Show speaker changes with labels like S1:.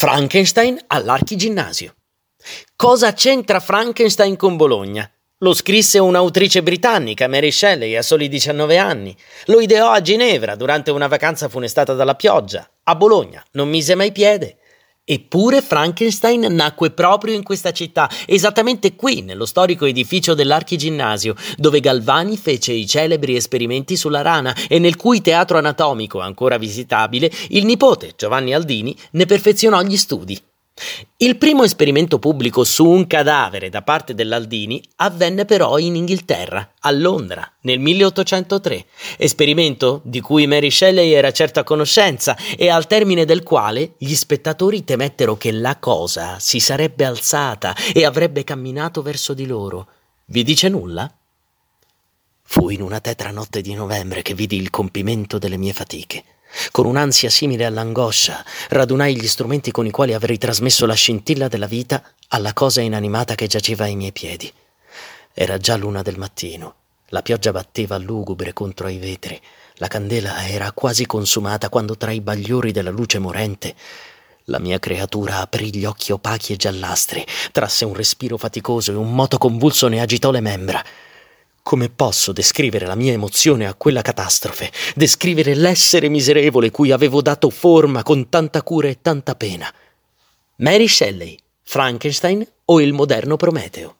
S1: Frankenstein all'archiginnasio. Cosa c'entra Frankenstein con Bologna? Lo scrisse un'autrice britannica, Mary Shelley, a soli 19 anni. Lo ideò a Ginevra durante una vacanza funestata dalla pioggia. A Bologna non mise mai piede. Eppure Frankenstein nacque proprio in questa città, esattamente qui, nello storico edificio dell'Archiginnasio, dove Galvani fece i celebri esperimenti sulla rana e nel cui teatro anatomico, ancora visitabile, il nipote, Giovanni Aldini, ne perfezionò gli studi. Il primo esperimento pubblico su un cadavere da parte dell'Aldini avvenne però in Inghilterra, a Londra, nel 1803, esperimento di cui Mary Shelley era certa conoscenza e al termine del quale gli spettatori temettero che la cosa si sarebbe alzata e avrebbe camminato verso di loro. Vi dice nulla? Fu in una tetra notte di novembre che vidi il compimento delle mie fatiche. Con un'ansia simile all'angoscia, radunai gli strumenti con i quali avrei trasmesso la scintilla della vita alla cosa inanimata che giaceva ai miei piedi. Era già l'una del mattino. La pioggia batteva lugubre contro i vetri. La candela era quasi consumata quando tra i bagliori della luce morente la mia creatura aprì gli occhi opachi e giallastri, trasse un respiro faticoso e un moto convulso ne agitò le membra. Come posso descrivere la mia emozione a quella catastrofe, descrivere l'essere miserevole cui avevo dato forma con tanta cura e tanta pena? Mary Shelley, Frankenstein o il moderno Prometeo?